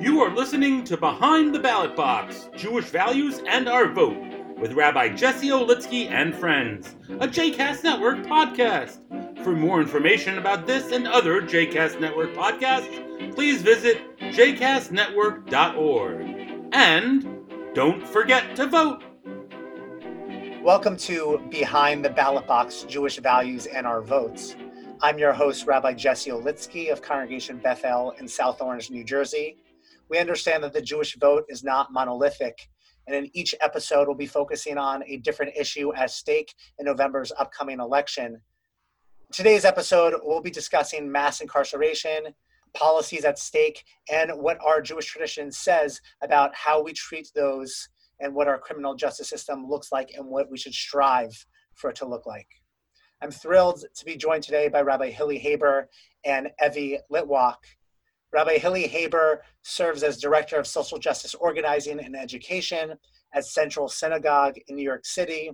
You are listening to Behind the Ballot Box Jewish Values and Our Vote with Rabbi Jesse Olitzky and friends, a JCast Network podcast. For more information about this and other JCast Network podcasts, please visit jcastnetwork.org. And don't forget to vote. Welcome to Behind the Ballot Box Jewish Values and Our Votes. I'm your host, Rabbi Jesse Olitzky of Congregation Beth El in South Orange, New Jersey. We understand that the Jewish vote is not monolithic, and in each episode, we'll be focusing on a different issue at stake in November's upcoming election. Today's episode, we'll be discussing mass incarceration, policies at stake, and what our Jewish tradition says about how we treat those and what our criminal justice system looks like and what we should strive for it to look like. I'm thrilled to be joined today by Rabbi Hilly Haber and Evie Litwok. Rabbi Hilly Haber serves as Director of Social Justice Organizing and Education at Central Synagogue in New York City,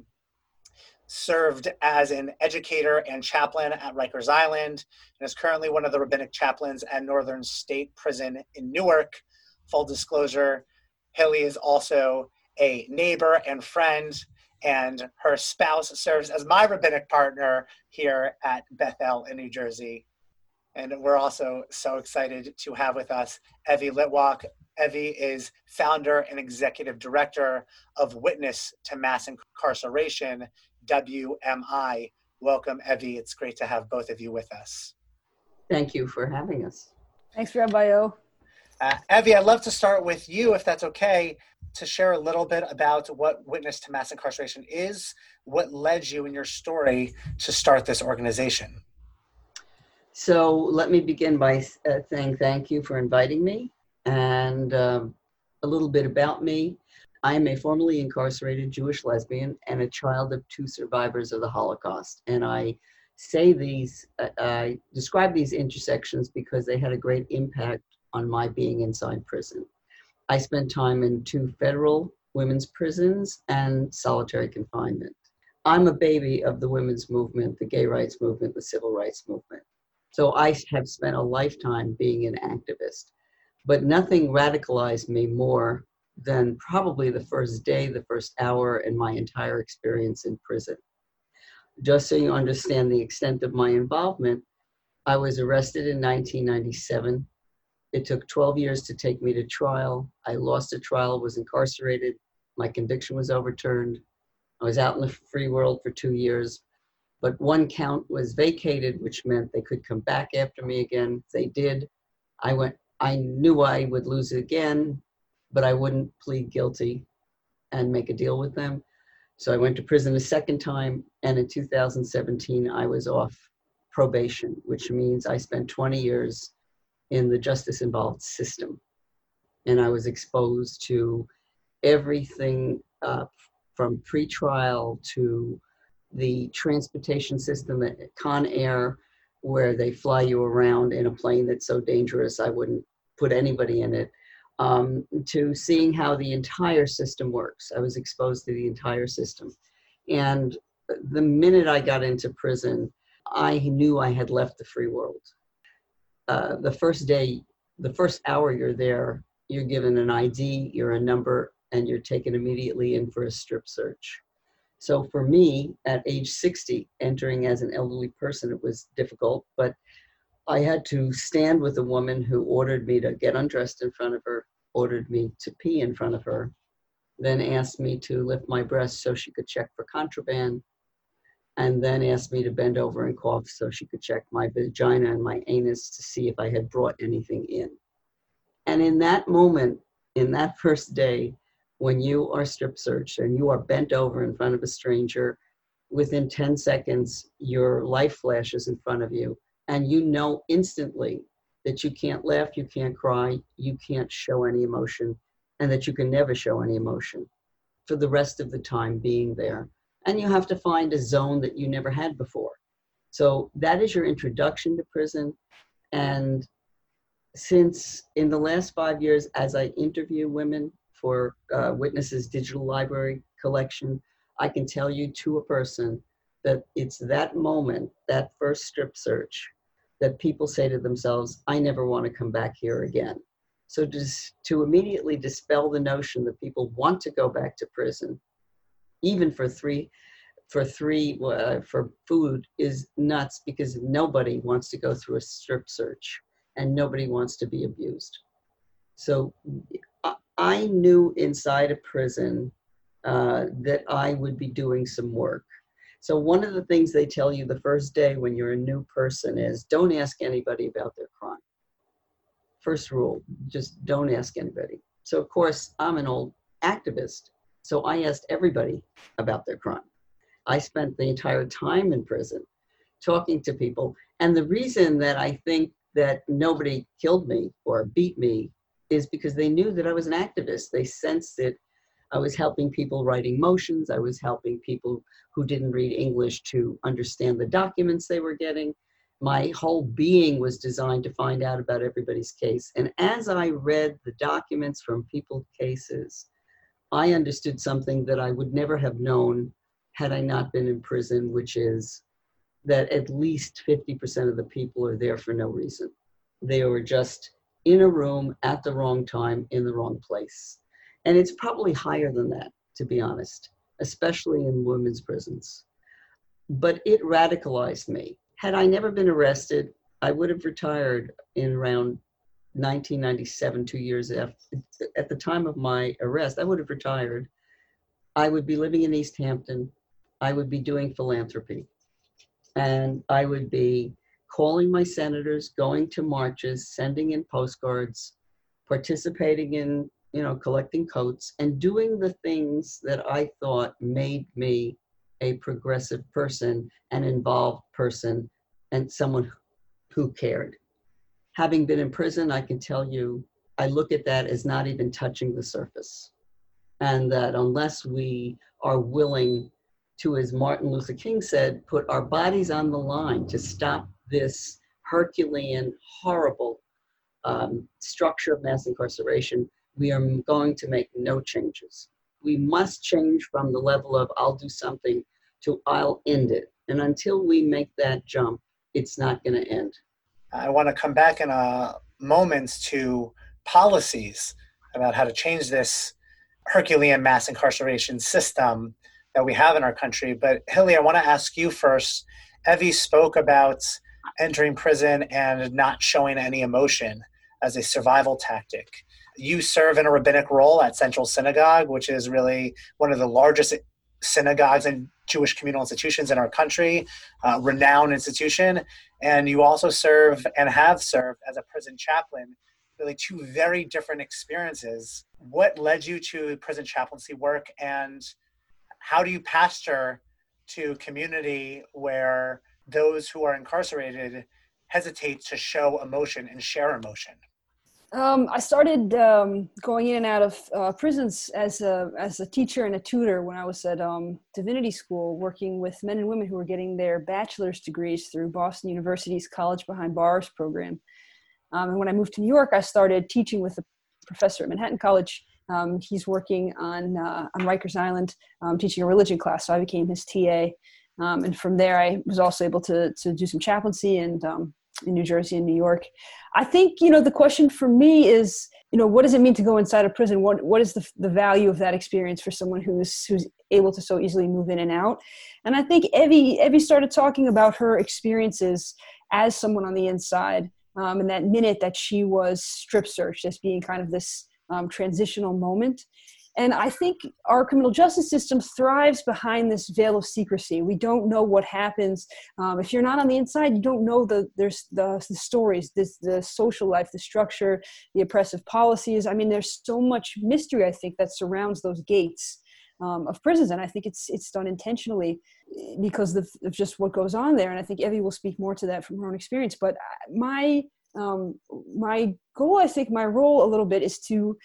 served as an educator and chaplain at Rikers Island, and is currently one of the rabbinic chaplains at Northern State Prison in Newark. Full disclosure, Hilly is also a neighbor and friend and her spouse serves as my rabbinic partner here at Beth El in New Jersey. And we're also so excited to have with us Evie Litwok. Evie is founder and executive director of Witness to Mass Incarceration, WMI. Welcome, Evie. It's great to have both of you with us. Thank you for having us. Thanks, Rabbi O. Uh, Evie, I'd love to start with you, if that's okay, to share a little bit about what Witness to Mass Incarceration is, what led you in your story to start this organization. So let me begin by uh, saying thank you for inviting me and um, a little bit about me. I am a formerly incarcerated Jewish lesbian and a child of two survivors of the Holocaust. And I say these, uh, I describe these intersections because they had a great impact on my being inside prison. I spent time in two federal women's prisons and solitary confinement. I'm a baby of the women's movement, the gay rights movement, the civil rights movement. So I have spent a lifetime being an activist. But nothing radicalized me more than probably the first day, the first hour, and my entire experience in prison. Just so you understand the extent of my involvement, I was arrested in 1997 it took 12 years to take me to trial. I lost a trial, was incarcerated. My conviction was overturned. I was out in the free world for two years. But one count was vacated, which meant they could come back after me again. They did. I went, I knew I would lose it again, but I wouldn't plead guilty and make a deal with them. So I went to prison a second time, and in 2017, I was off probation, which means I spent 20 years in the justice involved system. And I was exposed to everything uh, from pretrial to the transportation system at Con Air, where they fly you around in a plane that's so dangerous I wouldn't put anybody in it, um, to seeing how the entire system works. I was exposed to the entire system. And the minute I got into prison, I knew I had left the free world. Uh, the first day, the first hour you're there, you're given an ID, you're a number, and you're taken immediately in for a strip search. So for me, at age 60, entering as an elderly person, it was difficult, but I had to stand with a woman who ordered me to get undressed in front of her, ordered me to pee in front of her, then asked me to lift my breast so she could check for contraband, and then asked me to bend over and cough so she could check my vagina and my anus to see if I had brought anything in. And in that moment, in that first day, when you are strip searched and you are bent over in front of a stranger, within 10 seconds, your life flashes in front of you, and you know instantly that you can't laugh, you can't cry, you can't show any emotion, and that you can never show any emotion for the rest of the time being there and you have to find a zone that you never had before. So that is your introduction to prison. And since in the last five years, as I interview women for uh, Witnesses Digital Library collection, I can tell you to a person that it's that moment, that first strip search, that people say to themselves, I never want to come back here again. So just to immediately dispel the notion that people want to go back to prison, even for three, for three uh, for food is nuts because nobody wants to go through a strip search and nobody wants to be abused. So I knew inside a prison uh, that I would be doing some work. So one of the things they tell you the first day when you're a new person is don't ask anybody about their crime. First rule, just don't ask anybody. So of course, I'm an old activist, so I asked everybody about their crime. I spent the entire time in prison talking to people. And the reason that I think that nobody killed me or beat me is because they knew that I was an activist. They sensed that I was helping people writing motions. I was helping people who didn't read English to understand the documents they were getting my whole being was designed to find out about everybody's case. And as I read the documents from people's cases, I understood something that I would never have known had I not been in prison, which is that at least 50% of the people are there for no reason. They were just in a room at the wrong time in the wrong place. And it's probably higher than that, to be honest, especially in women's prisons. But it radicalized me had I never been arrested, I would have retired in around 1997, two years after. At the time of my arrest, I would have retired. I would be living in East Hampton. I would be doing philanthropy. And I would be calling my senators, going to marches, sending in postcards, participating in, you know, collecting coats, and doing the things that I thought made me a progressive person, an involved person, and someone who cared. Having been in prison, I can tell you, I look at that as not even touching the surface. And that unless we are willing to, as Martin Luther King said, put our bodies on the line to stop this Herculean, horrible um, structure of mass incarceration, we are going to make no changes we must change from the level of I'll do something to I'll end it. And until we make that jump, it's not going to end. I want to come back in a moment to policies about how to change this Herculean mass incarceration system that we have in our country. But Hilly, I want to ask you first. Evie spoke about entering prison and not showing any emotion as a survival tactic you serve in a rabbinic role at Central Synagogue, which is really one of the largest synagogues and Jewish communal institutions in our country, uh, renowned institution. And you also serve and have served as a prison chaplain, really two very different experiences. What led you to prison chaplaincy work and how do you pastor to community where those who are incarcerated hesitate to show emotion and share emotion? Um, I started um, going in and out of uh, prisons as a as a teacher and a tutor when I was at um, divinity school, working with men and women who were getting their bachelor's degrees through Boston University's College Behind Bars program. Um, and when I moved to New York, I started teaching with a professor at Manhattan College. Um, he's working on uh, on Rikers Island, um, teaching a religion class, so I became his TA. And from there, I was also able to to do some chaplaincy and in New Jersey and New York. I think you know the question for me is you know what does it mean to go inside a prison? What what is the the value of that experience for someone who's who's able to so easily move in and out? And I think Evie Evie started talking about her experiences as someone on the inside, um, and that minute that she was strip searched as being kind of this um, transitional moment. And I think our criminal justice system thrives behind this veil of secrecy. We don't know what happens. Um, if you're not on the inside, you don't know the there's the, the stories, this the social life, the structure, the oppressive policies. I mean, there's so much mystery. I think that surrounds those gates. Um, of prisons, and I think it's it's done intentionally because of, of, just what goes on there. And I think Evie will speak more to that from her own experience. But my um, my goal, I think, my role a little bit is to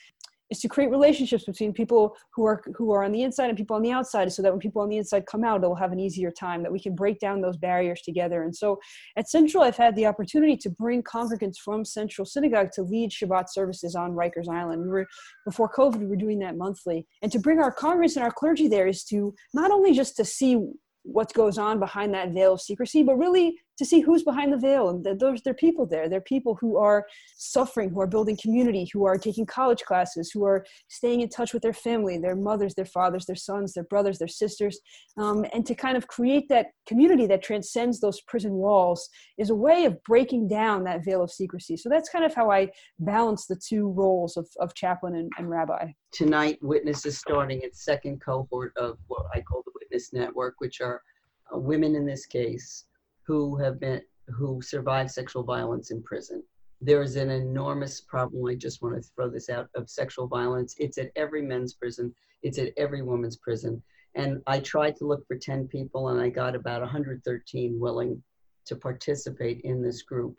is to create relationships between people who are who are on the inside and people on the outside so that when people on the inside come out they'll have an easier time that we can break down those barriers together. And so at central i've had the opportunity to bring congregants from central synagogue to lead shabbat services on rikers island. We were before covid we were doing that monthly. And to bring our congregants and our clergy there is to not only just to see what goes on behind that veil of secrecy but really to see who's behind the veil. And there's there are people there. There are people who are suffering, who are building community, who are taking college classes, who are staying in touch with their family, their mothers, their fathers, their sons, their brothers, their sisters, um, and to kind of create that community that transcends those prison walls is a way of breaking down that veil of secrecy. So that's kind of how I balance the two roles of, of chaplain and, and rabbi. Tonight, Witness is starting its second cohort of what I call the Witness Network, which are uh, women in this case who have been who survived sexual violence in prison. There is an enormous problem. I just want to throw this out of sexual violence. It's at every men's prison. It's at every woman's prison. And I tried to look for 10 people and I got about 113 willing to participate in this group.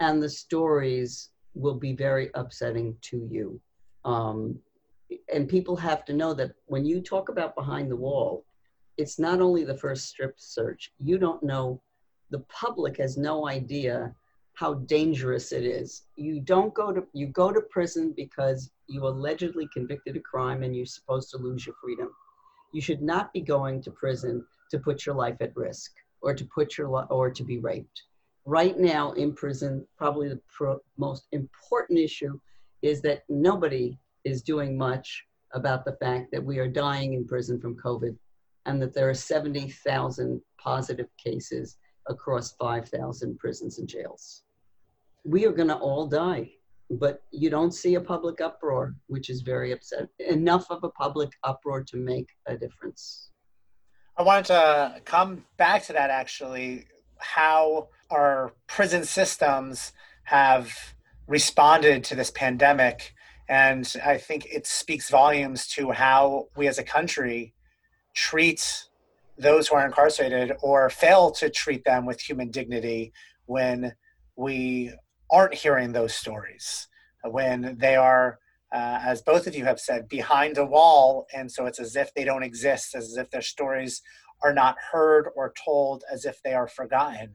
And the stories will be very upsetting to you. Um, and people have to know that when you talk about behind the wall, it's not only the first strip search. You don't know, the public has no idea how dangerous it is. You don't go to you go to prison because you allegedly convicted a crime and you're supposed to lose your freedom. You should not be going to prison to put your life at risk or to put your or to be raped. Right now in prison, probably the pro- most important issue is that nobody is doing much about the fact that we are dying in prison from COVID and that there are 70,000 positive cases across 5,000 prisons and jails. We are going to all die, but you don't see a public uproar, which is very upset. Enough of a public uproar to make a difference. I wanted to come back to that actually, how our prison systems have responded to this pandemic. And I think it speaks volumes to how we as a country treat those who are incarcerated or fail to treat them with human dignity when we aren't hearing those stories, when they are, uh, as both of you have said, behind a wall. And so it's as if they don't exist, as if their stories are not heard or told, as if they are forgotten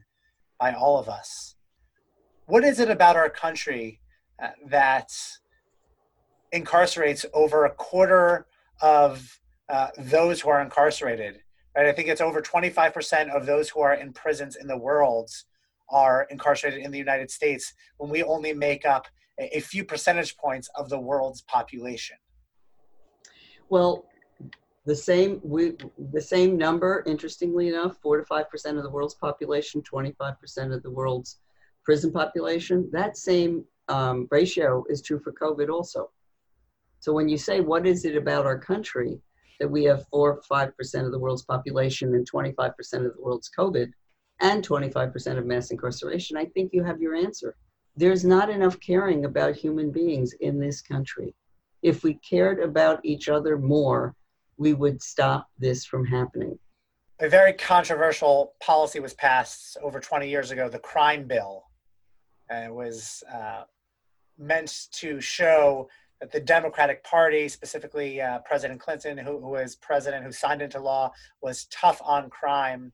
by all of us. What is it about our country uh, that incarcerates over a quarter of uh, those who are incarcerated. Right, I think it's over 25% of those who are in prisons in the world are incarcerated in the United States when we only make up a, few percentage points of the world's population. Well, the same we the same number interestingly enough 4 to 5% of the world's population 25% of the world's prison population that same um, ratio is true for covid also so when you say what is it about our country that we have four or five percent of the world's population and 25 percent of the world's COVID and 25 percent of mass incarceration, I think you have your answer. There's not enough caring about human beings in this country. If we cared about each other more, we would stop this from happening. A very controversial policy was passed over 20 years ago, the crime bill. And it was uh, meant to show the Democratic Party, specifically uh, President Clinton, who, who was president, who signed into law, was tough on crime.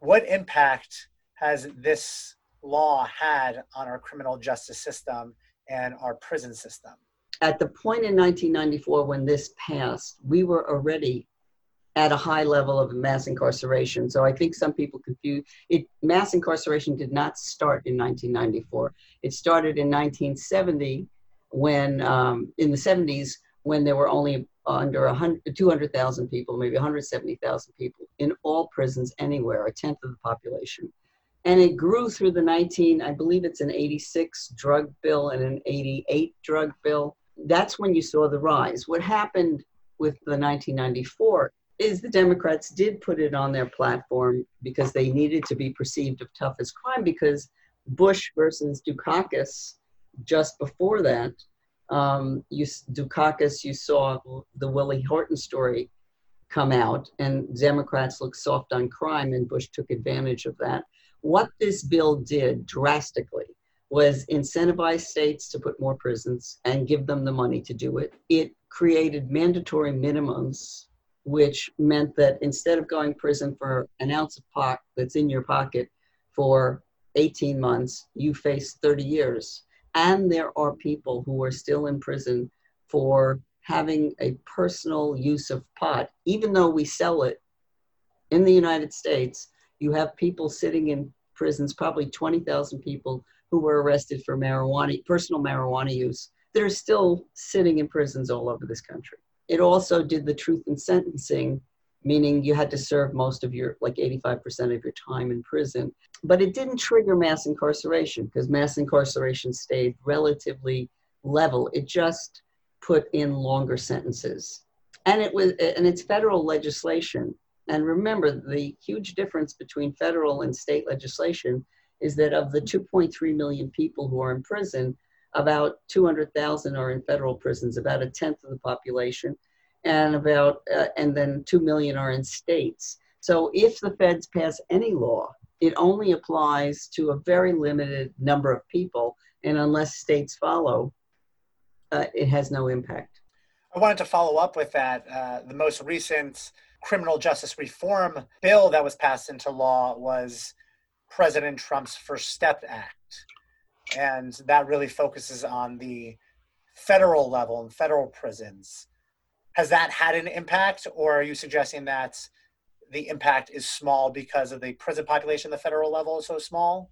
What impact has this law had on our criminal justice system and our prison system? At the point in 1994 when this passed, we were already at a high level of mass incarceration. So I think some people confuse it. Mass incarceration did not start in 1994. It started in 1970 when um, in the 70s when there were only under 200,000 people, maybe 170,000 people in all prisons anywhere, a tenth of the population. And it grew through the 19, I believe it's an 86 drug bill and an 88 drug bill. That's when you saw the rise. What happened with the 1994 is the Democrats did put it on their platform because they needed to be perceived of tough as crime because Bush versus Dukakis just before that, um, you, Dukakis, you saw the Willie Horton story come out, and Democrats looked soft on crime, and Bush took advantage of that. What this bill did drastically was incentivize states to put more prisons and give them the money to do it. It created mandatory minimums, which meant that instead of going prison for an ounce of pot that's in your pocket for 18 months, you face 30 years. And there are people who are still in prison for having a personal use of pot, even though we sell it in the United States. You have people sitting in prisons probably 20,000 people who were arrested for marijuana, personal marijuana use that are still sitting in prisons all over this country. It also did the truth in sentencing, meaning you had to serve most of your, like 85% of your time in prison. But it didn't trigger mass incarceration because mass incarceration stayed relatively level. It just put in longer sentences. And it was, and it's federal legislation. And remember, the huge difference between federal and state legislation is that of the 2.3 million people who are in prison, about 200,000 are in federal prisons, about a tenth of the population, and about uh, and then 2 million are in states. So if the feds pass any law, it only applies to a very limited number of people, and unless states follow, uh, it has no impact. I wanted to follow up with that. Uh, the most recent criminal justice reform bill that was passed into law was President Trump's First Step Act and that really focuses on the federal level and federal prisons. Has that had an impact, or are you suggesting that the impact is small because of the prison population, at the federal level is so small?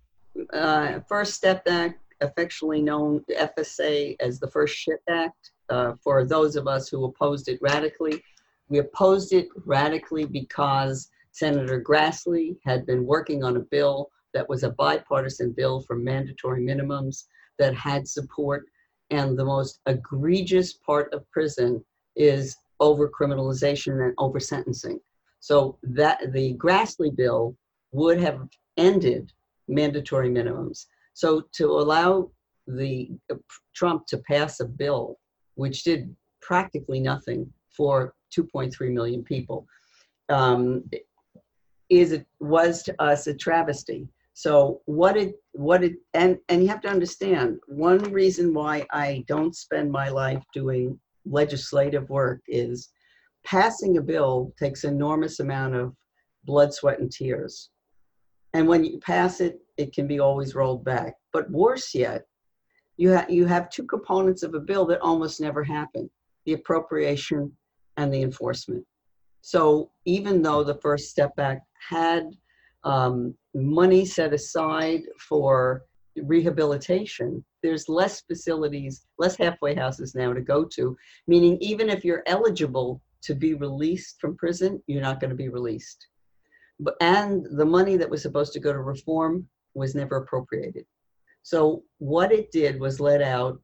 Uh, First Step Act, affectionately known FSA as the First Ship Act, uh, for those of us who opposed it radically. We opposed it radically because Senator Grassley had been working on a bill that was a bipartisan bill for mandatory minimums that had support. And the most egregious part of prison is over criminalization and over sentencing. So that the Grassley bill would have ended mandatory minimums. So to allow the uh, Trump to pass a bill which did practically nothing for 2.3 million people um, is it was to us a travesty so what it what it and and you have to understand one reason why I don't spend my life doing legislative work is passing a bill takes enormous amount of blood, sweat, and tears. And when you pass it, it can be always rolled back. But worse yet, you, ha- you have two components of a bill that almost never happen the appropriation and the enforcement. So even though the First Step Act had um, money set aside for rehabilitation, there's less facilities, less halfway houses now to go to, meaning even if you're eligible to be released from prison, you're not going to be released. And the money that was supposed to go to reform was never appropriated. So what it did was let out,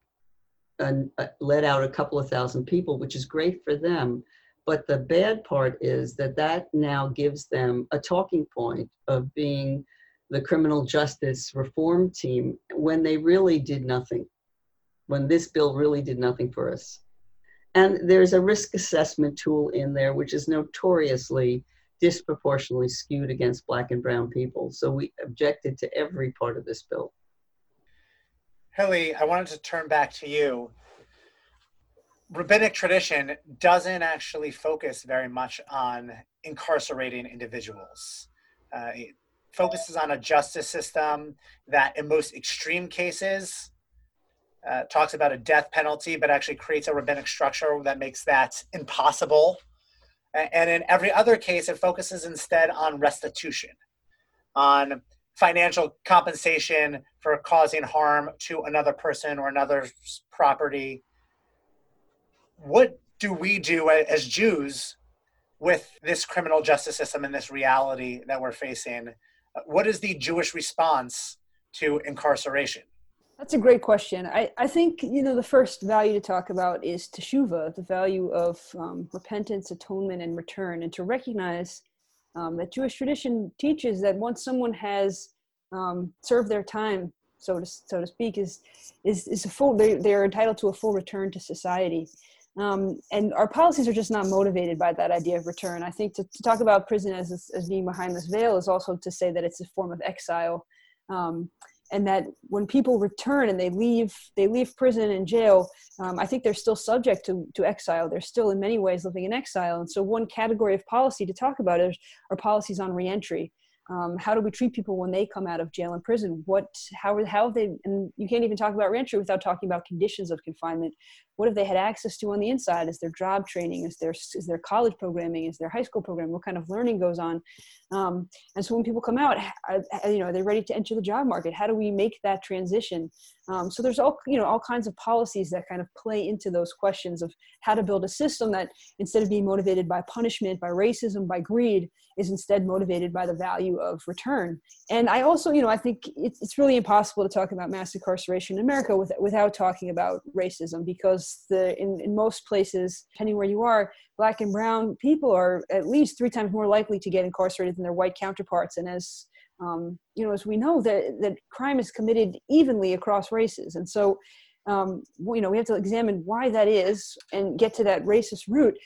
and uh, let out a couple of thousand people, which is great for them. But the bad part is that that now gives them a talking point of being the criminal justice reform team when they really did nothing, when this bill really did nothing for us. And there's a risk assessment tool in there, which is notoriously disproportionately skewed against black and brown people. So we objected to every part of this bill. Hilly, I wanted to turn back to you rabbinic tradition doesn't actually focus very much on incarcerating individuals. Uh, focuses on a justice system that, in most extreme cases, uh, talks about a death penalty, but actually creates a rabbinic structure that makes that impossible. And in every other case, it focuses instead on restitution, on financial compensation for causing harm to another person or another's property what do we do as Jews with this criminal justice system and this reality that we're facing? What is the Jewish response to incarceration? That's a great question. I, I think you know the first value to talk about is teshuva, the value of um, repentance, atonement, and return, and to recognize um, that Jewish tradition teaches that once someone has um, served their time, so to so to speak, is is is a full they they are entitled to a full return to society. Um, and our policies are just not motivated by that idea of return. I think to, to talk about prison as, as being behind this veil is also to say that it's a form of exile. Um, and that when people return and they leave they leave prison and jail um, i think they're still subject to, to exile they're still in many ways living in exile and so one category of policy to talk about is, are policies on reentry um, how do we treat people when they come out of jail and prison? What how how have they and you can't even talk about reentry without talking about conditions of confinement. What have they had access to on the inside? Is their job training? Is their is their college programming? Is their high school program what kind of learning goes on? Um, and so when people come out are, you know are they ready to enter the job market? How do we make that transition? Um, so there's all you know all kinds of policies that kind of play into those questions of how to build a system that instead of being motivated by punishment by racism by greed is instead motivated by the value of return. And I also, you know, I think it's, it's really impossible to talk about mass incarceration in America with, without talking about racism because the in, in most places, depending where you are, black and brown people are at least three times more likely to get incarcerated than their white counterparts. And as um, you know, as we know that that crime is committed evenly across races, and so um, you know we have to examine why that is and get to that racist root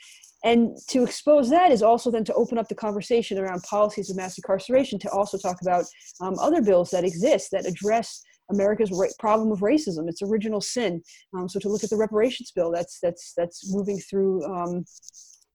and to expose that is also then to open up the conversation around policies of mass incarceration to also talk about um, other bills that exist that address America's ra- problem of racism, its original sin. Um, so to look at the reparations bill that's that's that's moving through um,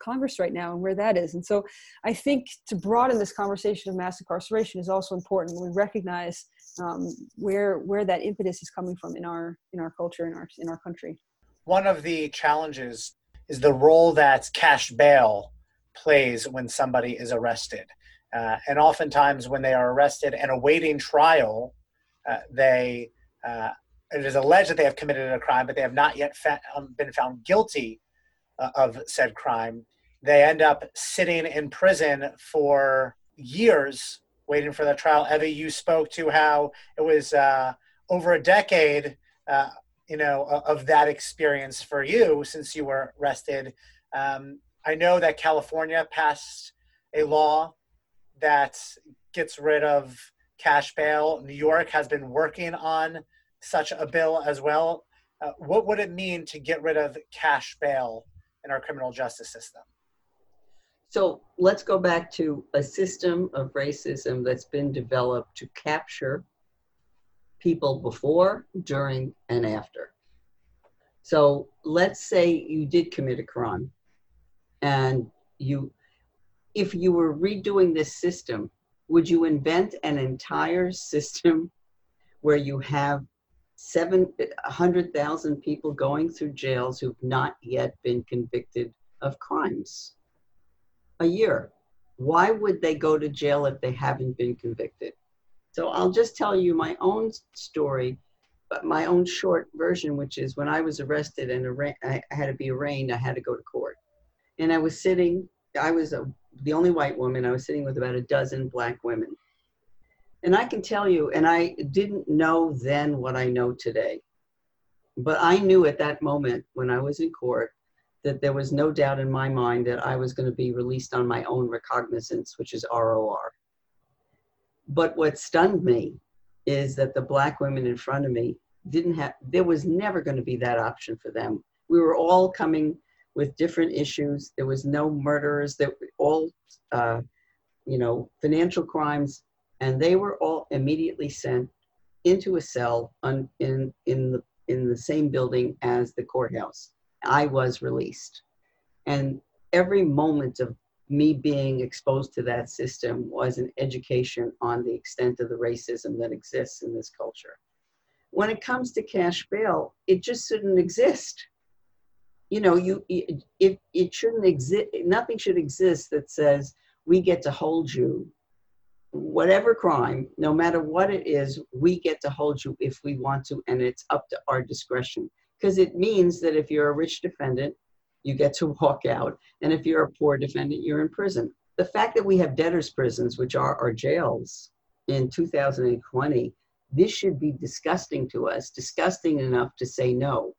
Congress right now and where that is. And so I think to broaden this conversation of mass incarceration is also important when we recognize um, where where that impetus is coming from in our in our culture in our in our country. One of the challenges is the role that cash bail plays when somebody is arrested. Uh, and oftentimes, when they are arrested and awaiting trial, uh, they uh, it is alleged that they have committed a crime, but they have not yet fa- um, been found guilty uh, of said crime. They end up sitting in prison for years waiting for the trial. Evie, you spoke to how it was uh, over a decade uh, you know of that experience for you since you were arrested. Um, i know that california passed a law that gets rid of cash bail. New york has been working on such a bill as well. Uh, what would it mean to get rid of cash bail in our criminal justice system? So let's go back to a system of racism that's been developed to capture people before, during, and after. So let's say you did commit a crime and you, if you were redoing this system, would you invent an entire system where you have seven hundred thousand people going through jails who've not yet been convicted of crimes a year? Why would they go to jail if they haven't been convicted? So I'll just tell you my own story, but my own short version, which is when I was arrested and arra- I had to be arraigned, I had to go to court. And I was sitting, I was a, the only white woman, I was sitting with about a dozen black women. And I can tell you, and I didn't know then what I know today, but I knew at that moment when I was in court that there was no doubt in my mind that I was going to be released on my own recognizance, which is ROR. But what stunned me is that the black women in front of me didn't have, there was never going to be that option for them. We were all coming with different issues. There was no murderers, that all, uh, you know, financial crimes, and they were all immediately sent into a cell on, in, in, the, in the same building as the courthouse. I was released. And every moment of me being exposed to that system was an education on the extent of the racism that exists in this culture. When it comes to cash bail, it just shouldn't exist. You know, you it, it shouldn't exist. Nothing should exist that says we get to hold you, whatever crime, no matter what it is, we get to hold you if we want to, and it's up to our discretion. Because it means that if you're a rich defendant you get to walk out. And if you're a poor defendant, you're in prison. The fact that we have debtors' prisons, which are our jails, in 2020, this should be disgusting to us, disgusting enough to say no.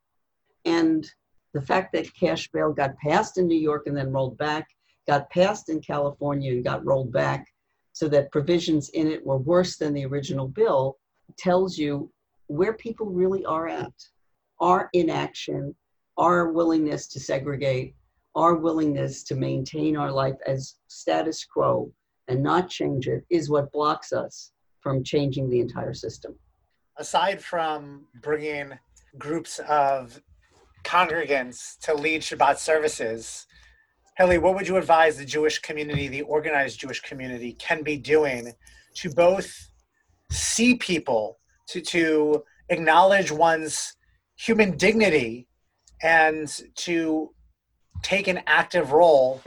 And the fact that cash bail got passed in New York and then rolled back, got passed in California and got rolled back, so that provisions in it were worse than the original bill, tells you where people really are at. Our inaction our willingness to segregate, our willingness to maintain our life as status quo and not change it is what blocks us from changing the entire system. Aside from bringing groups of congregants to lead Shabbat services, Hilly, what would you advise the Jewish community, the organized Jewish community, can be doing to both see people, to, to acknowledge one's human dignity, and to take an active role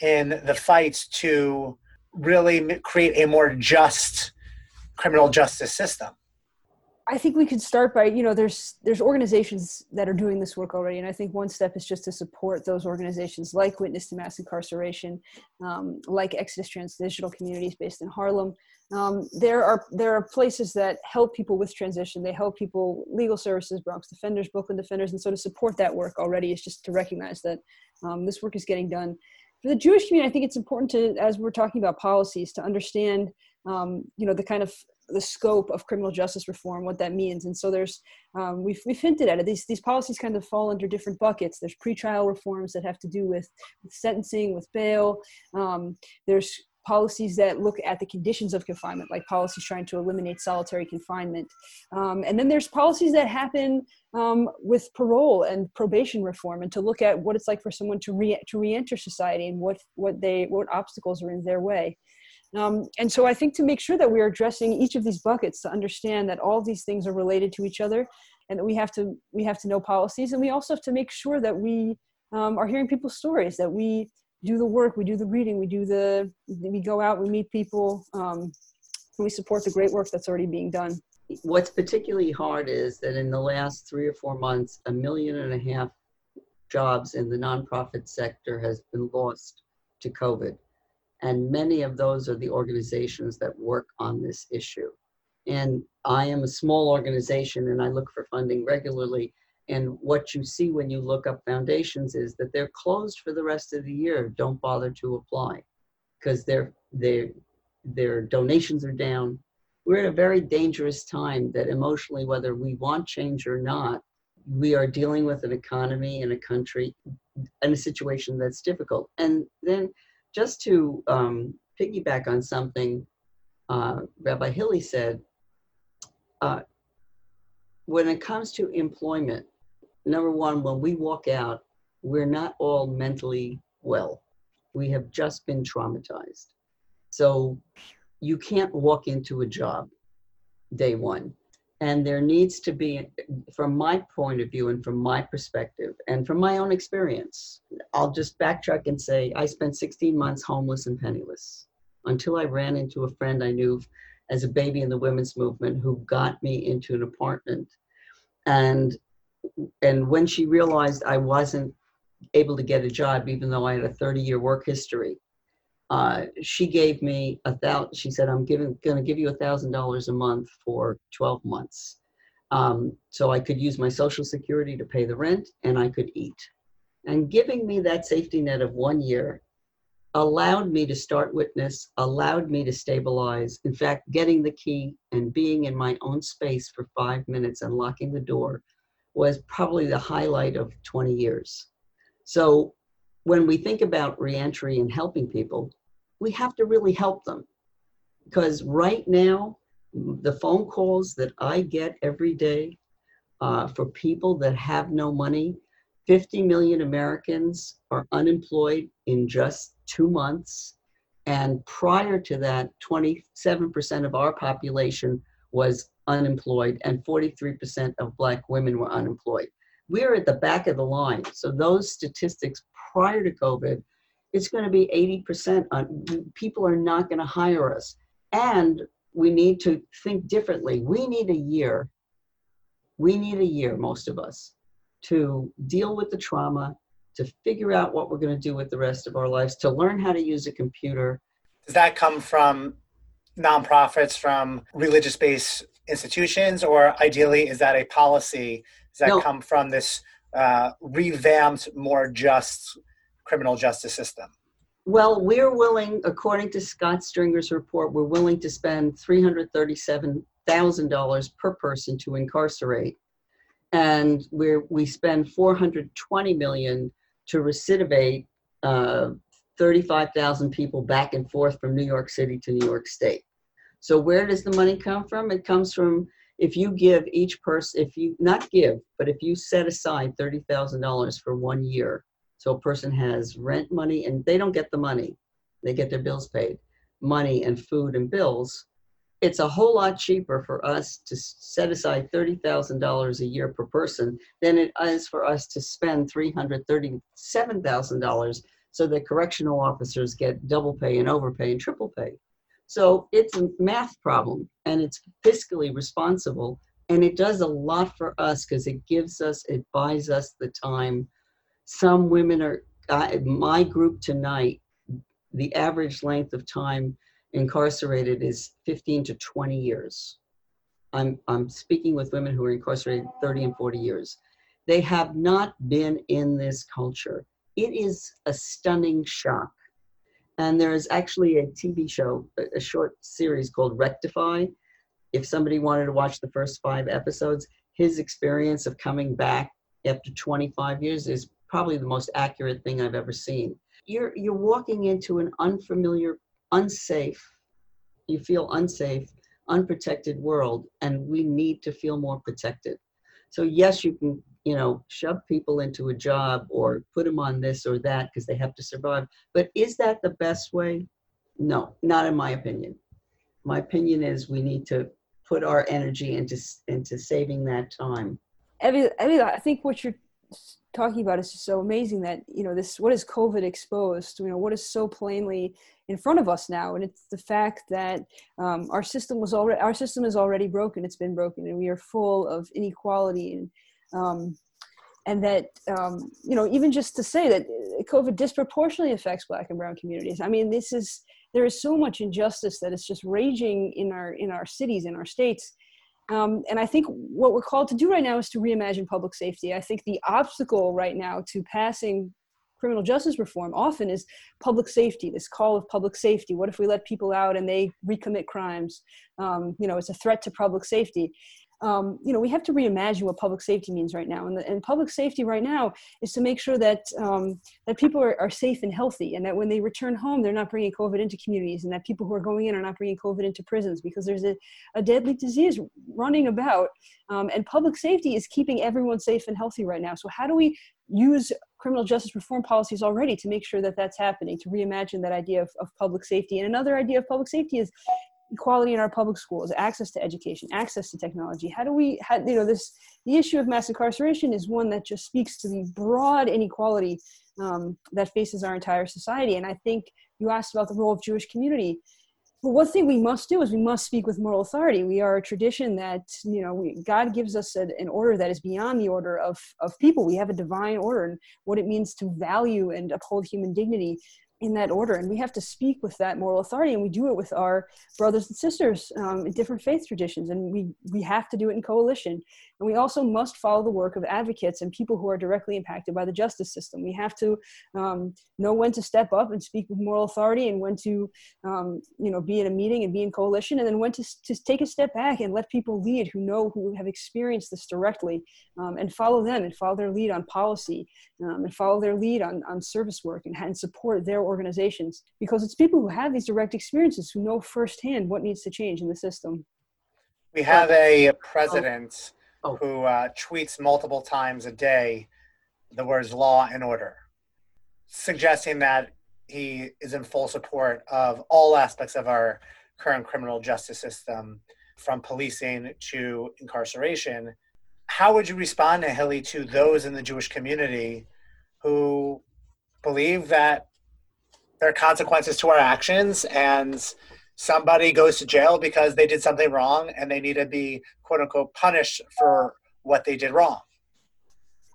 in the fight to really create a more just criminal justice system. I think we could start by you know there's there's organizations that are doing this work already, and I think one step is just to support those organizations like Witness to Mass Incarceration, um, like Exodus Transitional Communities based in Harlem. Um, there are there are places that help people with transition. They help people legal services, Bronx Defenders, Brooklyn Defenders, and so to support that work already is just to recognize that um, this work is getting done. For the Jewish community, I think it's important to, as we're talking about policies, to understand um, you know the kind of the scope of criminal justice reform, what that means. And so there's, um, we've, we've hinted at it. These, these policies kind of fall under different buckets. There's pretrial reforms that have to do with, with sentencing, with bail. Um, there's policies that look at the conditions of confinement, like policies trying to eliminate solitary confinement. Um, and then there's policies that happen um, with parole and probation reform, and to look at what it's like for someone to re to reenter society and what what they what obstacles are in their way. Um, and so I think to make sure that we're addressing each of these buckets to understand that all these things are related to each other and that we have to we have to know policies and we also have to make sure that we um, are hearing people's stories that we do the work we do the reading we do the we go out we meet people um, we support the great work that's already being done what's particularly hard is that in the last three or four months a million and a half jobs in the nonprofit sector has been lost to covid and many of those are the organizations that work on this issue. And I am a small organization and I look for funding regularly. And what you see when you look up foundations is that they're closed for the rest of the year. Don't bother to apply because their, their, their donations are down. We're at a very dangerous time that emotionally, whether we want change or not, we are dealing with an economy and a country and a situation that's difficult. And then just to um, piggyback on something uh, Rabbi Hilly said, uh, when it comes to employment, number one, when we walk out, we're not all mentally well. We have just been traumatized. So you can't walk into a job day one and there needs to be from my point of view and from my perspective and from my own experience i'll just backtrack and say i spent 16 months homeless and penniless until i ran into a friend i knew as a baby in the women's movement who got me into an apartment and and when she realized i wasn't able to get a job even though i had a 30 year work history uh, she gave me a thousand. She said, "I'm giving, going to give you a thousand dollars a month for 12 months, um, so I could use my Social Security to pay the rent and I could eat." And giving me that safety net of one year allowed me to start witness, allowed me to stabilize. In fact, getting the key and being in my own space for five minutes and locking the door was probably the highlight of 20 years. So when we think about reentry and helping people, we have to really help them. Because right now, the phone calls that I get every day uh, for people that have no money, 50 million Americans are unemployed in just two months. And prior to that, 27% of our population was unemployed, and 43% of Black women were unemployed. We're at the back of the line. So those statistics prior to COVID, it's going to be 80% on people are not going to hire us. And we need to think differently. We need a year. We need a year, most of us, to deal with the trauma, to figure out what we're going to do with the rest of our lives, to learn how to use a computer. Does that come from nonprofits, from religious based institutions, or ideally, is that a policy? Does that no. come from this uh, revamped, more just criminal justice system? Well, we're willing, according to Scott Stringer's report, we're willing to spend $337,000 per person to incarcerate. And we we spend 420 million to recidivate uh, 35,000 people back and forth from New York City to New York State. So where does the money come from? It comes from if you give each person, if you not give, but if you set aside $30,000 for one year, so a person has rent money and they don't get the money, they get their bills paid. money and food and bills, it's a whole lot cheaper for us to set aside $30,000 a year per person than it is for us to spend $337,000 so that correctional officers get double pay and overpay and triple pay. So it's a math problem and it's fiscally responsible and it does a lot for us because it gives us, it buys us the time. Some women are, my group tonight, the average length of time incarcerated is 15 to 20 years. I'm, I'm speaking with women who are incarcerated 30 and 40 years. They have not been in this culture. It is a stunning shock. And there is actually a TV show, a short series called Rectify. If somebody wanted to watch the first five episodes, his experience of coming back after 25 years is probably the most accurate thing I've ever seen. You're, you're walking into an unfamiliar, unsafe, you feel unsafe, unprotected world, and we need to feel more protected. So, yes, you can you know, shove people into a job or put them on this or that because they have to survive. But is that the best way? No, not in my opinion. My opinion is we need to put our energy into into saving that time. I mean, I think what you're talking about is just so amazing that you know this what is covid exposed you know what is so plainly in front of us now and it's the fact that um, our system was already our system is already broken it's been broken and we are full of inequality and um, and that um, you know even just to say that covid disproportionately affects black and brown communities. I mean this is there is so much injustice that is just raging in our in our cities in our states. Um, and i think what we're called to do right now is to reimagine public safety. I think the obstacle right now to passing criminal justice reform often is public safety this call of public safety. What if we let people out and they recommit crimes? Um, you know it's a threat to public safety um, you know, we have to reimagine what public safety means right now. And, the, and public safety right now is to make sure that um, that people are, are, safe and healthy, and that when they return home, they're not bringing COVID into communities, and that people who are going in are not bringing COVID into prisons because there's a, a deadly disease running about. Um, and public safety is keeping everyone safe and healthy right now. So how do we use criminal justice reform policies already to make sure that that's happening, to reimagine that idea of, of public safety? And another idea of public safety is equality in our public schools, access to education, access to technology. How do we, how, you know, this the issue of mass incarceration is one that just speaks to the broad inequality um, that faces our entire society. And I think you asked about the role of Jewish community. But one thing we must do is we must speak with moral authority. We are a tradition that you know we, God gives us a, an order that is beyond the order of of people. We have a divine order, and what it means to value and uphold human dignity in that order and we have to speak with that moral authority and we do it with our brothers and sisters um, in different faith traditions and we we have to do it in coalition. And we also must follow the work of advocates and people who are directly impacted by the justice system. We have to um, know when to step up and speak with moral authority and when to um, you know be in a meeting and be in coalition and then when to, to take a step back and let people lead who know who have experienced this directly um, and follow them and follow their lead on policy um, and follow their lead on, on service work and, and support their organizations because it's people who have these direct experiences who know firsthand what needs to change in the system. We have a president oh. who uh, tweets multiple times a day the words law and order, suggesting that he is in full support of all aspects of our current criminal justice system, from policing to incarceration. How would you respond, Nahili, to those in the Jewish community who believe that there are consequences to our actions and somebody goes to jail because they did something wrong and they need to be quote unquote punished for what they did wrong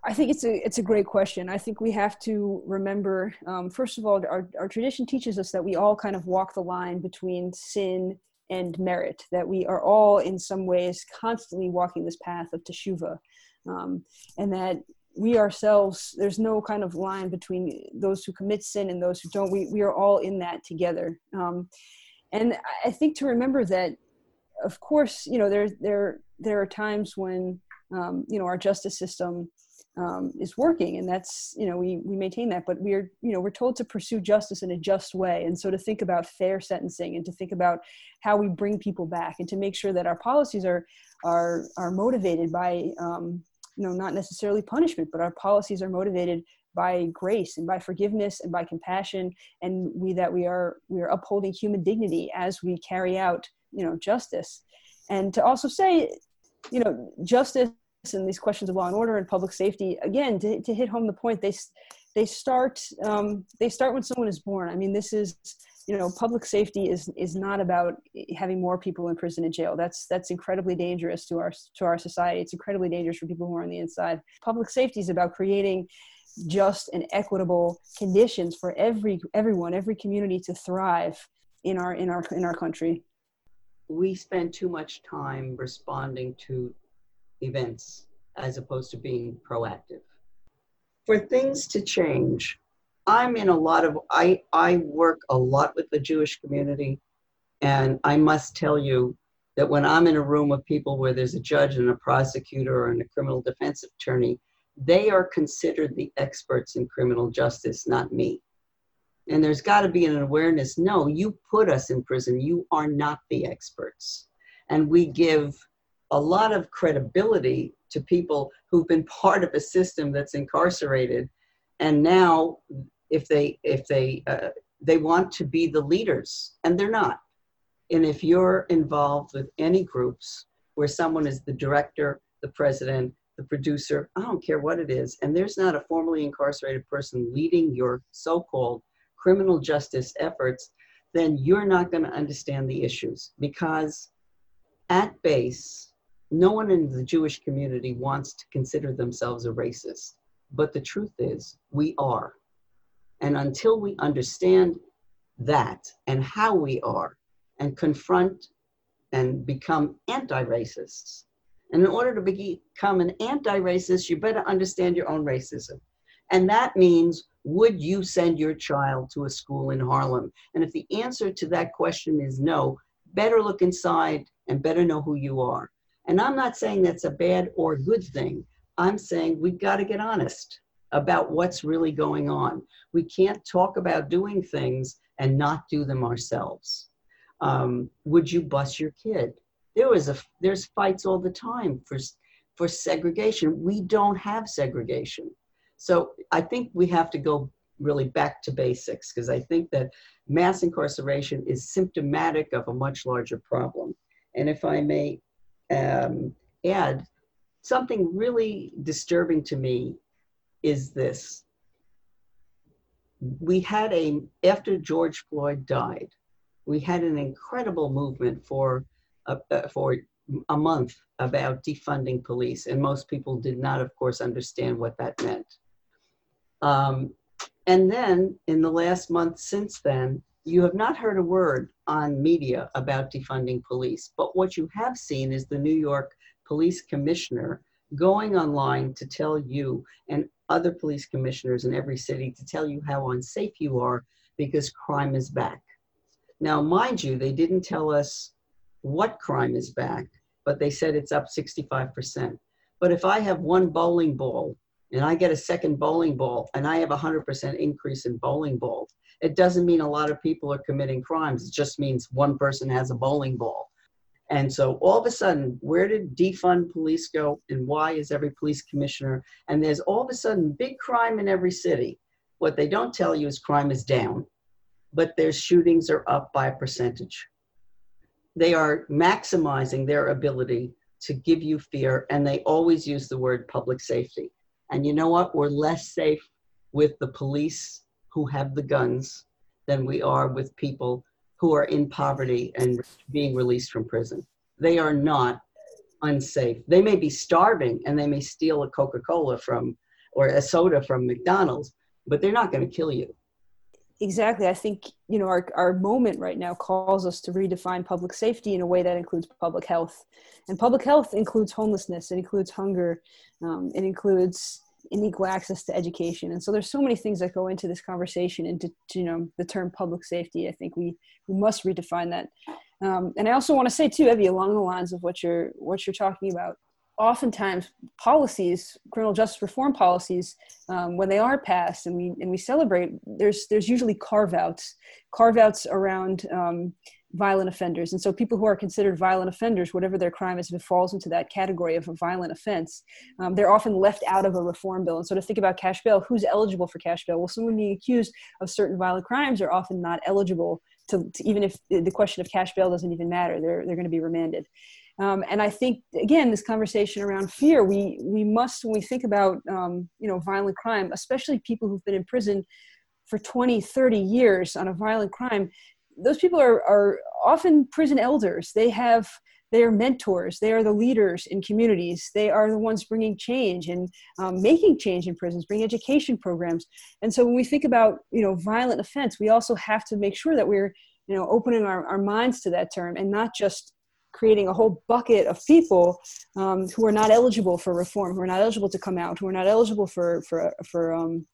I think it's a it's a great question. I think we have to remember, um, first of all, our our tradition teaches us that we all kind of walk the line between sin and merit. That we are all, in some ways, constantly walking this path of teshuva, um, and that we ourselves there's no kind of line between those who commit sin and those who don't. We, we are all in that together. Um, and i think to remember that of course you know there there there are times when um, you know our justice system um, is working and that's you know we we maintain that but we're you know we're told to pursue justice in a just way. And so to think about fair sentencing and to think about how we bring people back and to make sure that our policies are are are motivated by um, you know not necessarily punishment but our policies are motivated by grace and by forgiveness and by compassion and we that we are we are upholding human dignity as we carry out you know justice. And to also say you know justice and these questions of law and order and public safety again to, to hit home the point they they start um, they start when someone is born. I mean this is you know public safety is is not about having more people in prison and jail. That's that's incredibly dangerous to our to our society. It's incredibly dangerous for people who are on the inside. Public safety is about creating just and equitable conditions for every everyone every community to thrive in our in our in our country. We spend too much time responding to events as opposed to being proactive. For things to change i'm in a lot of i i work a lot with the jewish community and i must tell you that when i'm in a room of people where there's a judge and a prosecutor and a criminal defense attorney they are considered the experts in criminal justice, not me. And there's got to be an awareness no, you put us in prison. You are not the experts. And we give a lot of credibility to people who've been part of a system that's incarcerated. And now, if they, if they, uh, they want to be the leaders, and they're not. And if you're involved with any groups where someone is the director, the president, the producer, I don't care what it is, and there's not a formerly incarcerated person leading your so called criminal justice efforts, then you're not going to understand the issues because at base, no one in the Jewish community wants to consider themselves a racist. But the truth is, we are. And until we understand that and how we are and confront and become anti racists, and in order to become an anti racist, you better understand your own racism. And that means, would you send your child to a school in Harlem? And if the answer to that question is no, better look inside and better know who you are. And I'm not saying that's a bad or good thing. I'm saying we've got to get honest about what's really going on. We can't talk about doing things and not do them ourselves. Um, would you bus your kid? there was a there's fights all the time for for segregation. We don't have segregation. So I think we have to go really back to basics because I think that mass incarceration is symptomatic of a much larger problem. And if I may um, add, something really disturbing to me is this. We had a, after George Floyd died, we had an incredible movement for uh, uh, for a month about defunding police, and most people did not, of course, understand what that meant. Um, and then, in the last month since then, you have not heard a word on media about defunding police. But what you have seen is the New York police commissioner going online to tell you and other police commissioners in every city to tell you how unsafe you are because crime is back. Now, mind you, they didn't tell us what crime is back, but they said it's up 65%. But if I have one bowling ball and I get a second bowling ball and I have a 100% increase in bowling balls, it doesn't mean a lot of people are committing crimes. It just means one person has a bowling ball. And so all of a sudden, where did defund police go and why is every police commissioner? And there's all of a sudden big crime in every city. What they don't tell you is crime is down, but their shootings are up by a percentage they are maximizing their ability to give you fear, and they always use the word public safety. And you know what? We're less safe with the police who have the guns than we are with people who are in poverty and being released from prison. They are not unsafe. They may be starving and they may steal a Coca Cola from or a soda from McDonald's, but they're not going to kill you exactly i think you know our, our moment right now calls us to redefine public safety in a way that includes public health and public health includes homelessness it includes hunger um, it includes unequal access to education. And so there's so many things that go into this conversation into you know the term public safety i think we we must redefine that. Um, and i also want to say too evie along the lines of what you're what you're talking about oftentimes policies, criminal justice reform policies, um, when they are passed and we and we celebrate, there's there's usually carve outs, carve outs around um, violent offenders. And so people who are considered violent offenders, whatever their crime is, if it falls into that category of a violent offense, um, they're often left out of a reform bill. And so to think about cash bail, who's eligible for cash bail? Well, someone being accused of certain violent crimes are often not eligible to, to even if the question of cash bail doesn't even matter, they're, they're going to be remanded. Um, and I think again, this conversation around fear, we we must when we think about um, you know violent crime, especially people who've been in prison for 20, 30 years on a violent crime, those people are, are often prison elders. They have they are mentors. They are the leaders in communities. They are the ones bringing change and um, making change in prisons, bringing education programs. And so when we think about you know violent offense, we also have to make sure that we're you know opening our, our minds to that term and not just creating a whole bucket of people um, who are not eligible for reform, who are not eligible to come out, who are not eligible for for for um,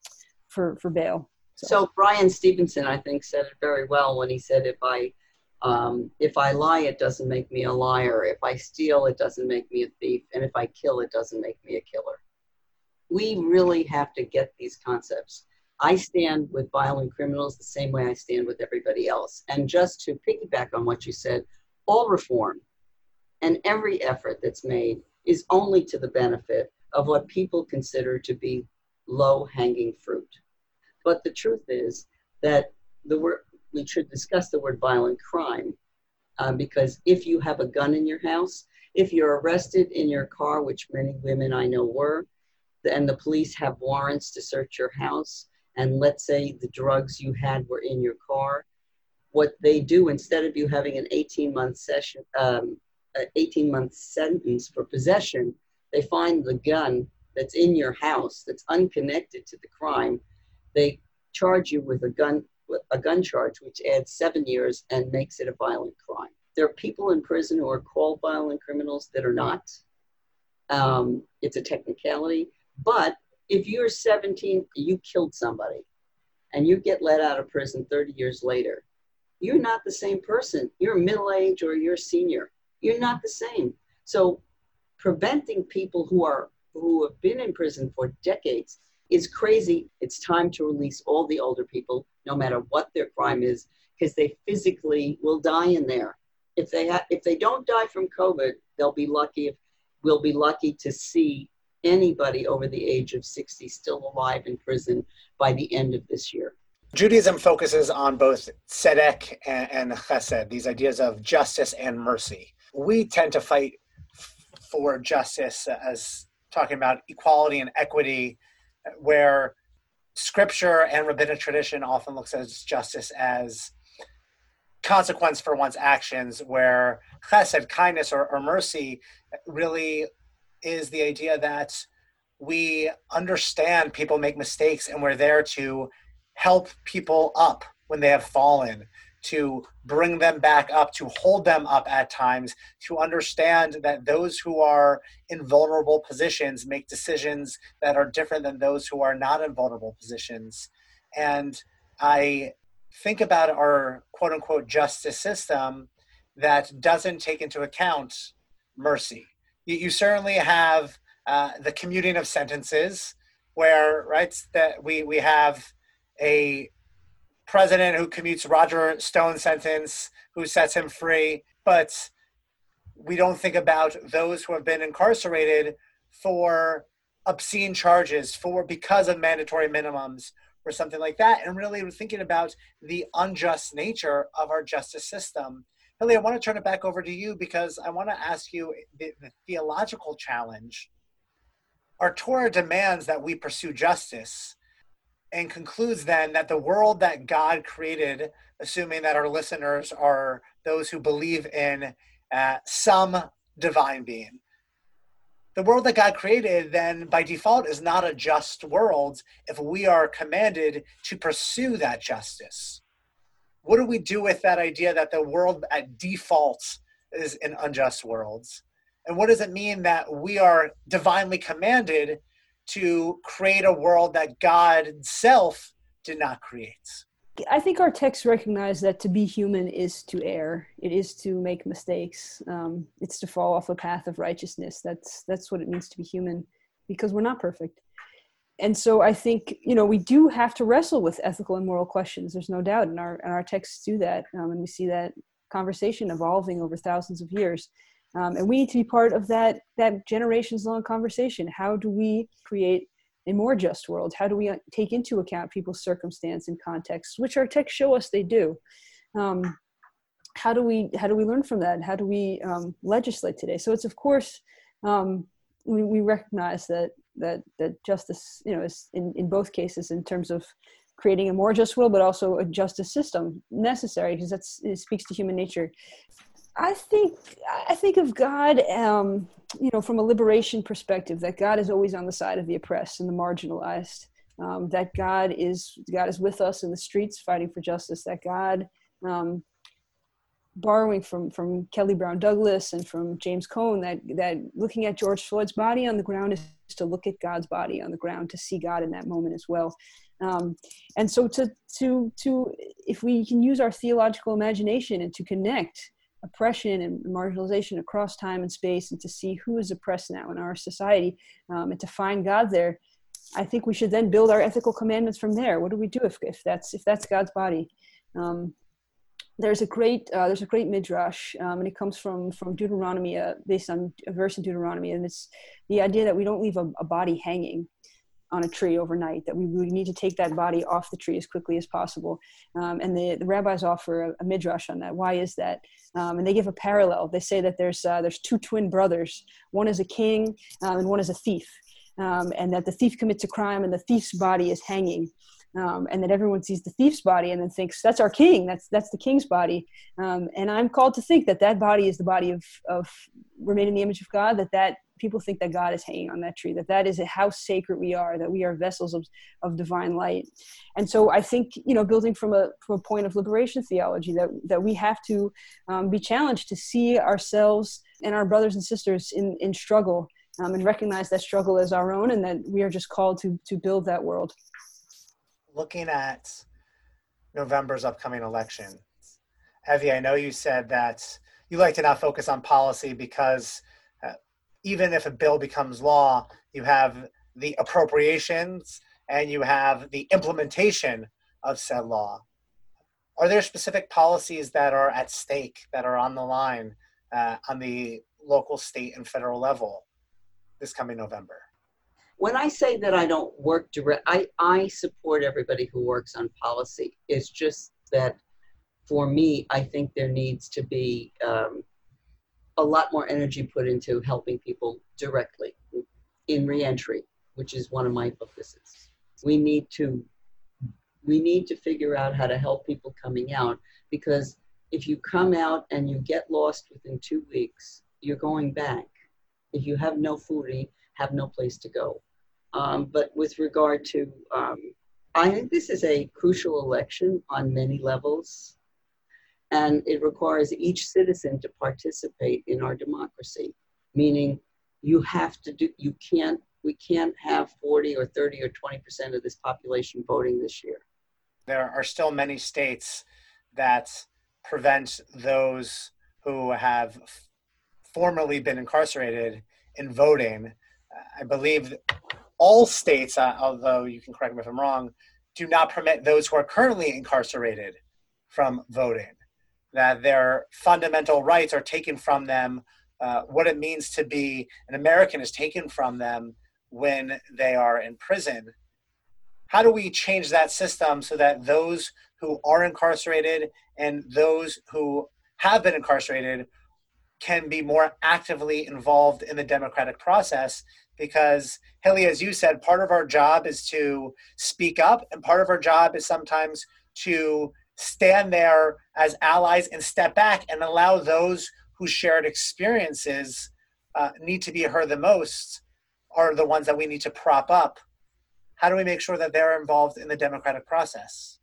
for, for bail. So. so Bryan Stevenson, I think, said it very well when he said, "If I um, if I lie, it doesn't make me a liar. If I steal, it doesn't make me a thief. And if I kill, it doesn't make me a killer." We really have to get these concepts. I stand with violent criminals the same way I stand with everybody else. And just to piggyback on what you said, all reform and every effort that's made is only to the benefit of what people consider to be low hanging fruit. But the truth is that the word we should discuss the word violent crime um, because if you have a gun in your house, if you're arrested in your car, which many women I know were, and the police have warrants to search your house, and let's say the drugs you had were in your car, what they do instead of you having an 18 month session, um, 18 month sentence for possession, they find the gun that's in your house that's unconnected to the crime they charge you with a gun a gun charge which adds seven years and makes it a violent crime. There are people in prison who are called violent criminals that are not. Um, it's a technicality. But if you're 17 you killed somebody and you get let out of prison 30 years later you're not the same person. You're middle age or you're senior. You're not the same. So preventing people who are who have been in prison for decades is crazy. It's time to release all the older people, no matter what their crime is, because they physically will die in there. If they ha- if they don't die from COVID, they'll be lucky. If we'll be lucky to see anybody over the age of 60 still alive in prison by the end of this year. Judaism focuses on both tzedek and, and chesed, these ideas of justice and mercy. We tend to fight for justice as talking about equality and equity where scripture and rabbinic tradition often looks at justice as consequence for one's actions, where chesed, kindness, or, or mercy really is the idea that we understand people make mistakes and we're there to help people up when they have fallen to bring them back up, to hold them up at times, to understand that those who are in vulnerable positions make decisions that are different than those who are not in vulnerable positions. And I think about our quote unquote justice system that doesn't take into account mercy. You, certainly have uh, the commuting of sentences where, right, that we, we have a president who commutes Roger Stone's sentence, who sets him free, but we don't think about those who have been incarcerated for obscene charges for because of mandatory minimums or something like that and really thinking about the unjust nature of our justice system. Hilly, I want to turn it back over to you because I want to ask you the, the theological challenge. Our Torah demands that we pursue justice, and concludes then that the world that God created, assuming that our listeners are those who believe in uh, some divine being, the world that God created then by default is not a just world if we are commanded to pursue that justice. What do we do with that idea that the world at default is an unjust world? And what does it mean that we are divinely commanded to create a world that God Himself did not create. I think our texts recognize that to be human is to err. It is to make mistakes. Um, it's to fall off a path of righteousness. That's that's what it means to be human, because we're not perfect. And so I think you know we do have to wrestle with ethical and moral questions. There's no doubt, and our and our texts do that, um, and we see that conversation evolving over thousands of years. Um, and we need to be part of that that generations long conversation. How do we create a more just world? How do we uh, take into account people's circumstance and context, which our texts show us they do? Um, how do we how do we learn from that? How do we um, legislate today? So it's of course um, we, we recognize that that that justice you know is in, in both cases in terms of creating a more just world, but also a justice system necessary because that's it speaks to human nature. I think I think of God, um, you know, from a liberation perspective, that God is always on the side of the oppressed and the marginalized. Um, that God is God is with us in the streets fighting for justice. That God, um, borrowing from from Kelly Brown Douglas and from James Cone, that that looking at George Floyd's body on the ground is to look at God's body on the ground to see God in that moment as well. Um, and so to to to if we can use our theological imagination and to connect oppression and marginalization across time and space and to see who is oppressed now in our society um, and to find god there i think we should then build our ethical commandments from there. What do we do if, if that's if that's god's body? Um, there's a great uh, there's a great midrash um, and it comes from from deuteronomy uh, based on a verse in deuteronomy and it's the idea that we don't leave a, a body hanging on a tree overnight, that we, we need to take that body off the tree as quickly as possible. Um, and the, the rabbis offer a, a, midrash on that. Why is that? Um, and they give a parallel. They say that there's, uh, there's two twin brothers. One is a king um, and one is a thief. Um, and that the thief commits a crime and the thief's body is hanging. Um, and that everyone sees the thief's body and then thinks that's our king that's that's the king's body um, and i'm called to think that that body is the body of of remain in the image of god that that people think that God is hanging on that tree, that that is how sacred we are, that we are vessels of, of divine light. And so I think, you know, building from a, from a point of liberation theology, that, that we have to um, be challenged to see ourselves and our brothers and sisters in, in struggle um, and recognize that struggle as our own and that we are just called to, to build that world. Looking at November's upcoming election, Evie, I know you said that you like to not focus on policy because even if a bill becomes law, you have the appropriations and you have the implementation of said law. Are there specific policies that are at stake, that are on the line uh, on the local, state, and federal level this coming November? When I say that I don't work direct, I, I support everybody who works on policy. It's just that for me, I think there needs to be um, a lot more energy put into helping people directly in reentry, which is one of my focuses. We need to we need to figure out how to help people coming out because if you come out and you get lost within two weeks, you're going back. If you have no food, have no place to go. Um, but with regard to, um, I think this is a crucial election on many levels and it requires each citizen to participate in our democracy meaning you have to do you can't we can't have 40 or 30 or 20 percent of this population voting this year. There are still many states that prevent those who have formerly been incarcerated in voting. I believe all states uh, although you can correct me if i'm wrong do not permit those who are currently incarcerated from voting that their fundamental rights are taken from them. Uh, what it means to be an American is taken from them when they are in prison. How do we change that system so that those who are incarcerated and those who have been incarcerated can be more actively involved in the democratic process? Because, Hilly, as you said, part of our job is to speak up, and part of our job is sometimes to stand there as allies and step back and allow those whose shared experiences uh, need to be heard the most are the ones that we need to prop up. How do we make sure that they're involved in the democratic process?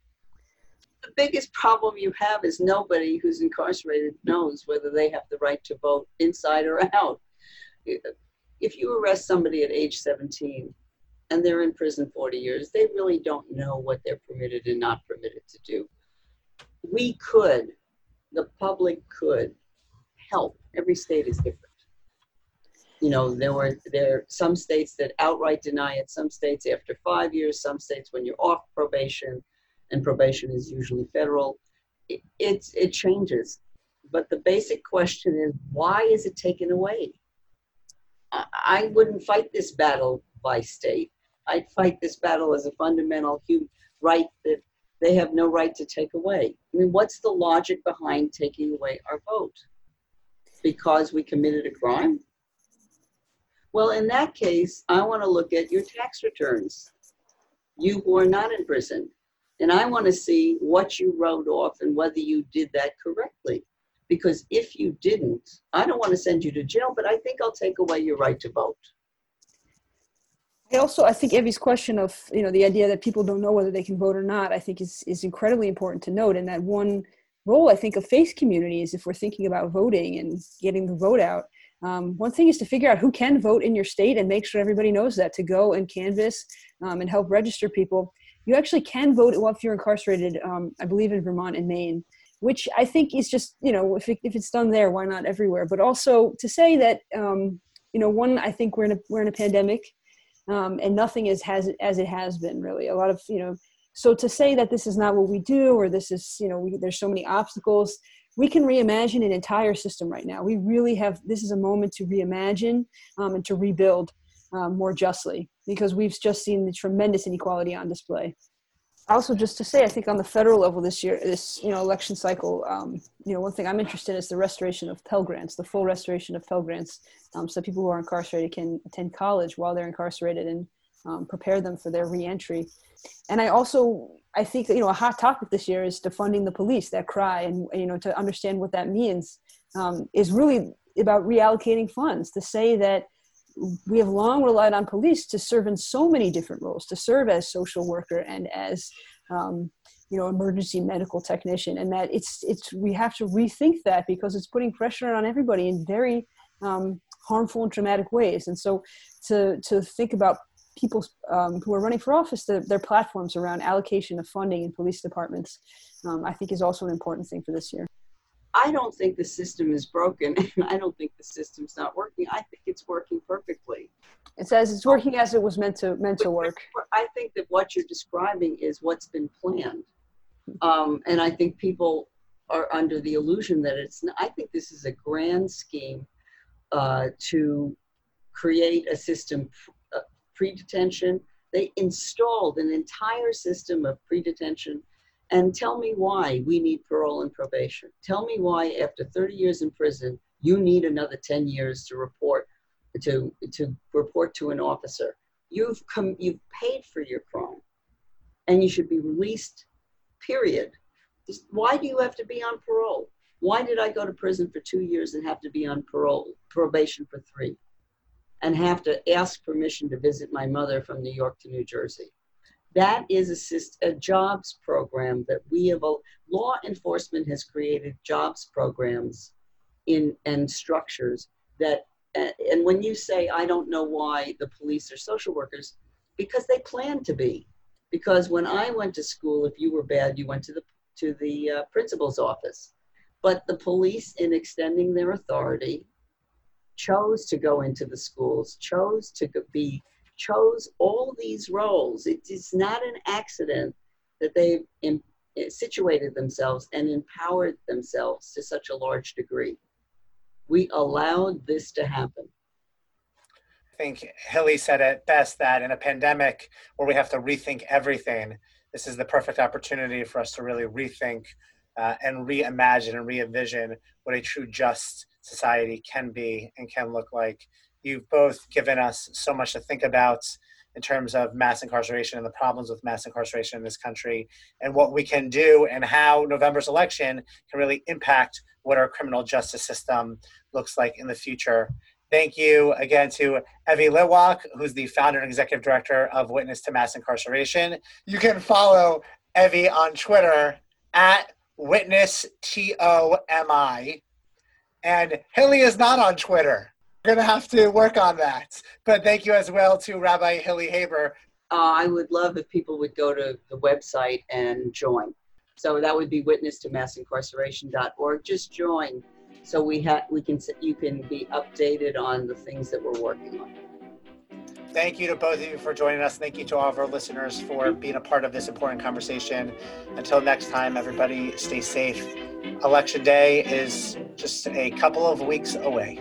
The biggest problem you have is nobody who's incarcerated knows whether they have the right to vote inside or out. If you arrest somebody at age 17 and they're in prison 40 years, they really don't know what they're permitted and not permitted to do we could, the public could help. Every state is different. You know, there were there are some states that outright deny it, some states after five years, some states when you're off probation, and probation is usually federal. It, it's it changes. but the basic question is why is it taken away? I, I wouldn't fight this battle by state. I'd fight this battle as a fundamental human right that they have no right to take away. I mean, what's the logic behind taking away our vote? Because we committed a crime? Well, in that case, I want to look at your tax returns. You who are not in prison. And I want to see what you wrote off and whether you did that correctly. Because if you didn't, I don't want to send you to jail, but I think I'll take away your right to vote. I also, I think Evie's question of, you know, the idea that people don't know whether they can vote or not, I think is, is incredibly important to note. And that one role, I think, of faith communities, if we're thinking about voting and getting the vote out, um, one thing is to figure out who can vote in your state and make sure everybody knows that to go and canvass um, and help register people. You actually can vote if you're incarcerated, um, I believe in Vermont and Maine, which I think is just, you know, if, it, if it's done there, why not everywhere? But also to say that, um, you know, one, I think we're in a, we're in a pandemic um, and nothing is has as it has been really. A lot of, you know, so to say that this is not what we do or this is, you know, we, there's so many obstacles, we can reimagine an entire system right now. We really have, this is a moment to reimagine um, and to rebuild um, more justly because we've just seen the tremendous inequality on display. Also, just to say, I think on the federal level this year, this you know election cycle, um, you know, one thing I'm interested in is the restoration of Pell Grants, the full restoration of Pell Grants, um, so people who are incarcerated can attend college while they're incarcerated and um, prepare them for their reentry. And I also, I think that, you know, a hot topic this year is defunding the police. That cry, and you know, to understand what that means, um, is really about reallocating funds. To say that we have long relied on police to serve in so many different roles, to serve as social worker and as um, you know emergency medical technician, and that it's it's we have to rethink that because it's putting pressure on everybody in very um, harmful and traumatic ways. And so to to think about people um, who are running for office, the, their platforms around allocation of funding in police departments, um, I think is also an important thing for this year. I don't think the system is broken, and I don't think the system's not working. I think it's working perfectly. It says it's working as it was meant to meant to work. I think that what you're describing is what's been planned, um, and I think people are under the illusion that it's. I think this is a grand scheme uh, to create a system uh, pre-detention. They installed an entire system of pre-detention and tell me why we need parole and probation. Tell me why after 30 years in prison, you need another 10 years to report to, to report to an officer. You've come you've paid for your crime and you should be released, period. Why do you have to be on parole? Why did I go to prison for two years and have to be on parole, probation for three, and have to ask permission to visit my mother from New York to New Jersey? That is a, a jobs program that we have, law enforcement has created jobs programs in and structures that, and when you say, I don't know why the police are social workers, because they plan to be. Because when I went to school, if you were bad, you went to the to the uh, principal's office. But the police, in extending their authority, chose to go into the schools, chose to be chose all these roles. It is not an accident that they've in, situated themselves and empowered themselves to such a large degree. We allowed this to happen. I think Hilly said it best that in a pandemic where we have to rethink everything, this is the perfect opportunity for us to really rethink uh, and reimagine and re-envision what a true just society can be and can look like You've both given us so much to think about in terms of mass incarceration and the problems with mass incarceration in this country and what we can do and how November's election can really impact what our criminal justice system looks like in the future. Thank you again to Evie Litwok, who's the founder and executive director of Witness to Mass Incarceration. You can follow Evie on Twitter at Witness T O M I. And Hilly is not on Twitter going to have to work on that. But thank you as well to Rabbi Hilly Haber. Uh, I would love if people would go to the website and join. So that would be witness to massincarceration.org. Just join so we have we can you can be updated on the things that we're working on. Thank you to both of you for joining us. Thank you to all of our listeners for being a part of this important conversation. Until next time, everybody stay safe. Election day is just a couple of weeks away.